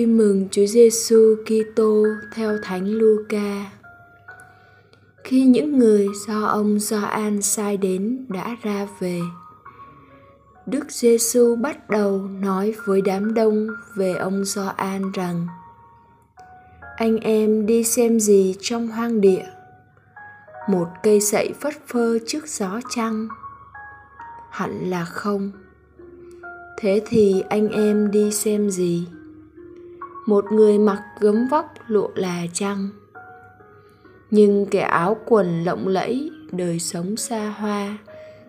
Tin mừng Chúa Giêsu Kitô theo Thánh Luca. Khi những người do ông Gioan sai đến đã ra về, Đức Giêsu bắt đầu nói với đám đông về ông Gioan rằng: Anh em đi xem gì trong hoang địa? Một cây sậy phất phơ trước gió chăng? Hẳn là không. Thế thì anh em đi xem gì? Một người mặc gấm vóc lụa là trăng nhưng kẻ áo quần lộng lẫy, đời sống xa hoa,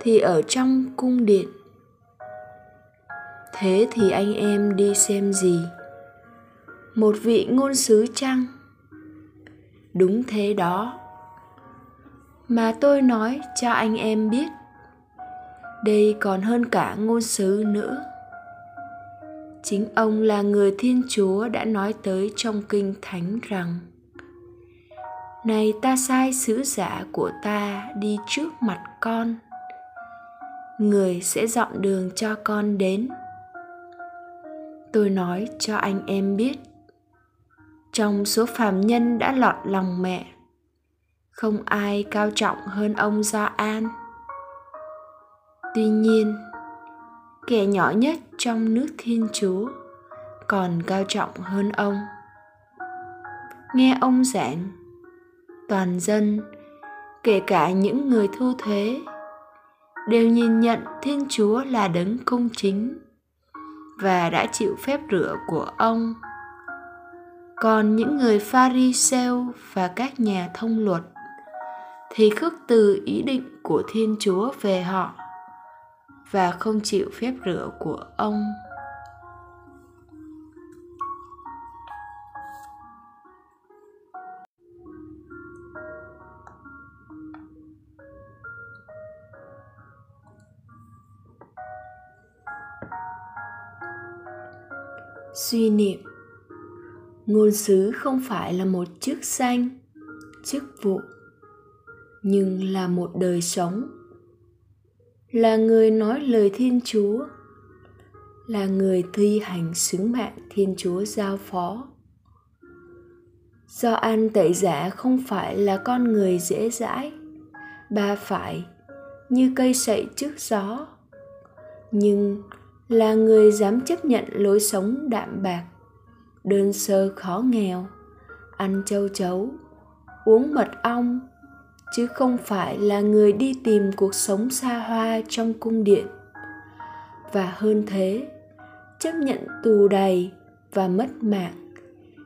thì ở trong cung điện. Thế thì anh em đi xem gì? Một vị ngôn sứ chăng? Đúng thế đó. Mà tôi nói cho anh em biết, đây còn hơn cả ngôn sứ nữa chính ông là người thiên chúa đã nói tới trong kinh thánh rằng, này ta sai sứ giả của ta đi trước mặt con. Người sẽ dọn đường cho con đến. Tôi nói cho anh em biết, trong số phàm nhân đã lọt lòng mẹ, không ai cao trọng hơn ông gia an tuy nhiên kẻ nhỏ nhất trong nước thiên chúa, còn cao trọng hơn ông. Nghe ông giảng, toàn dân, kể cả những người thu thuế, đều nhìn nhận thiên chúa là đấng công chính và đã chịu phép rửa của ông. Còn những người pharisêu và các nhà thông luật thì khước từ ý định của thiên chúa về họ và không chịu phép rửa của ông. Suy niệm. Ngôn sứ không phải là một chức danh, chức vụ, nhưng là một đời sống là người nói lời thiên chúa, là người thi hành sứ mạng thiên chúa giao phó. Do an tẩy giả không phải là con người dễ dãi, ba phải như cây sậy trước gió, nhưng là người dám chấp nhận lối sống đạm bạc, đơn sơ khó nghèo, ăn châu chấu, uống mật ong chứ không phải là người đi tìm cuộc sống xa hoa trong cung điện và hơn thế chấp nhận tù đầy và mất mạng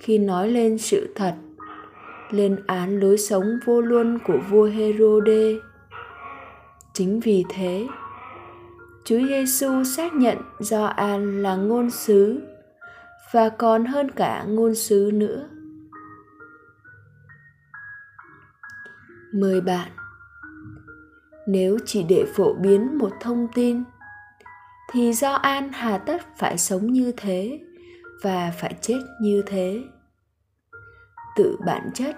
khi nói lên sự thật lên án lối sống vô luân của vua Herode. Chính vì thế, Chúa Giêsu xác nhận Gioan là ngôn sứ và còn hơn cả ngôn sứ nữa. Mời bạn. Nếu chỉ để phổ biến một thông tin, thì do an hà tất phải sống như thế và phải chết như thế. Tự bản chất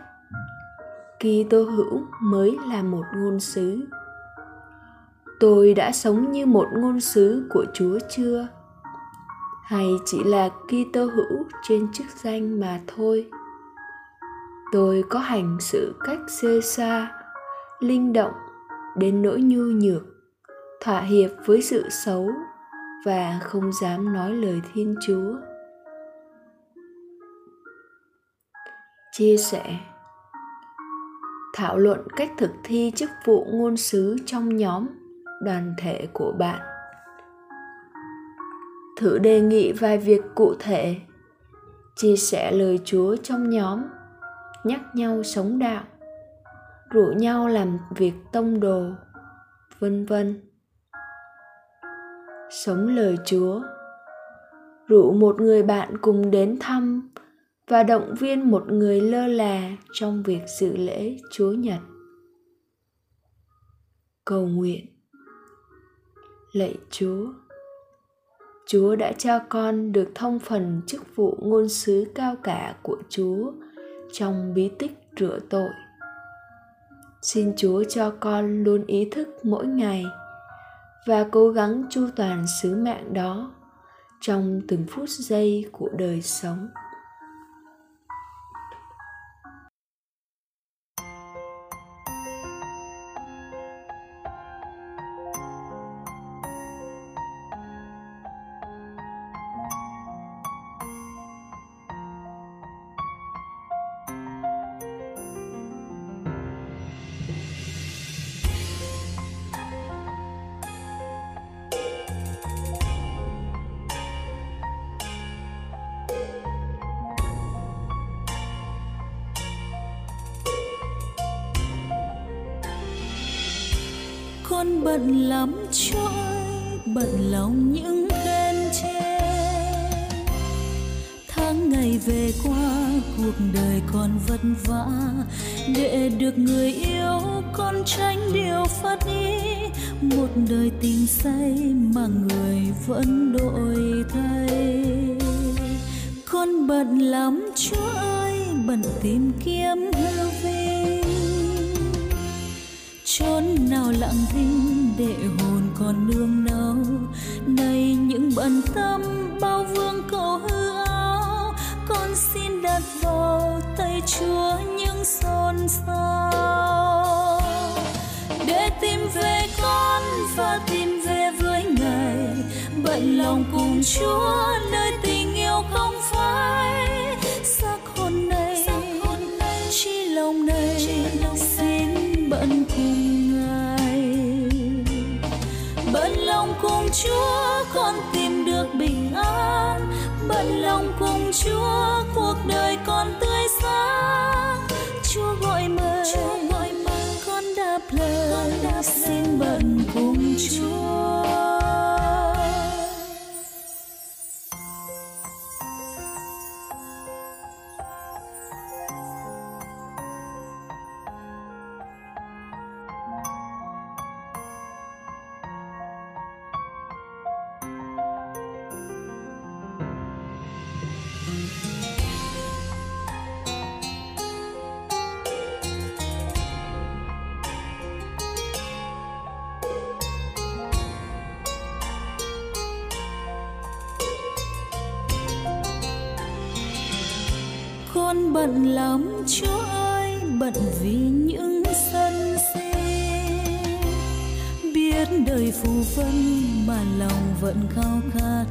kỳ tô hữu mới là một ngôn sứ. Tôi đã sống như một ngôn sứ của chúa chưa? Hay chỉ là Kitô hữu trên chức danh mà thôi. Tôi có hành sự cách xê xa, linh động đến nỗi nhu nhược, thỏa hiệp với sự xấu và không dám nói lời Thiên Chúa. Chia sẻ. Thảo luận cách thực thi chức vụ ngôn sứ trong nhóm đoàn thể của bạn. Thử đề nghị vài việc cụ thể. Chia sẻ lời chúa trong nhóm nhắc nhau sống đạo, rủ nhau làm việc tông đồ, vân vân. Sống lời chúa, rủ một người bạn cùng đến thăm và động viên một người lơ là trong việc dự lễ chúa nhật. Cầu nguyện. Lạy chúa chúa đã cho con được thông phần chức vụ ngôn sứ cao cả của chúa trong bí tích rửa tội. Xin chúa cho con luôn ý thức mỗi ngày và cố gắng chu toàn sứ mạng đó trong từng phút giây của đời sống. Con bận lắm trôi, bận lòng những khen chê tháng ngày về qua, cuộc đời còn vất vả. Để được người yêu, con tránh điều phát ý một đời tình say mà người vẫn đổi thay. Con bận lắm chúa ơi bận tìm kiếm hư vinh chốn nào lặng thinh để hồn còn nương nấu. Nay những bận tâm bao vương cầu hư áo, con xin đặt vào tay chúa những xôn xao. Để tìm về con và tìm về với ngài, bận lòng cùng chúa nơi tình yêu không chúa cuộc đời con tươi sáng. Chúa gọi mời con đáp lời. Xin bận cùng chúa con bận lắm chúa ơi bận vì những sân si. Biết đời phù vân mà lòng vẫn khao khát,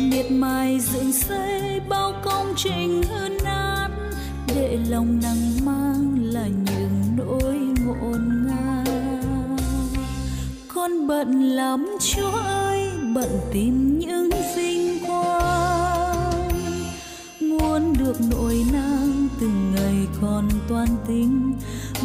miệt mài dựng xây bao công trình hư nát. Để lòng nắng mang là những nỗi ngổn ngang. Con bận lắm chúa ơi bận tìm những được nỗi nang từng ngày còn toan tính.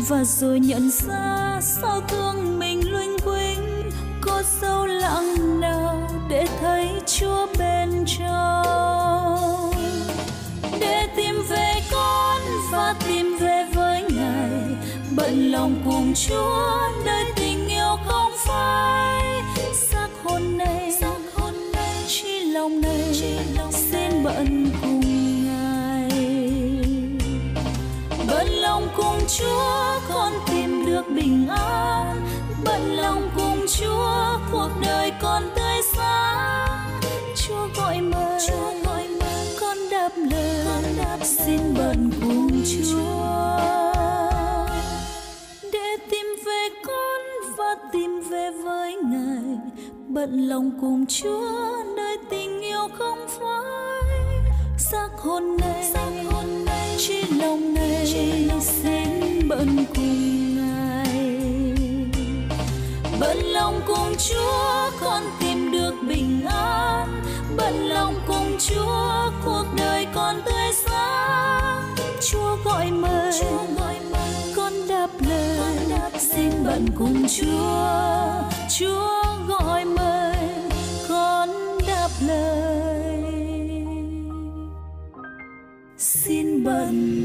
Và rồi nhận ra sao thương mình luân quýnh có sâu lặng nào để thấy chúa bên trong. Để tìm về con và tìm về với ngài, bận lòng cùng chúa đã xin bận cùng chúa để tìm về con và tìm về với ngài. Bận lòng cùng chúa nơi tình yêu không phai. Xác hồn này chi lòng này. xin bận cùng ngài. Bận lòng cùng chúa con tìm được bình an. Bận lòng cùng chúa cuộc đời con tươi sáng chúa gọi mời con đáp lời. xin bận cùng chúa. Chúa gọi mời con đáp lời. Xin bận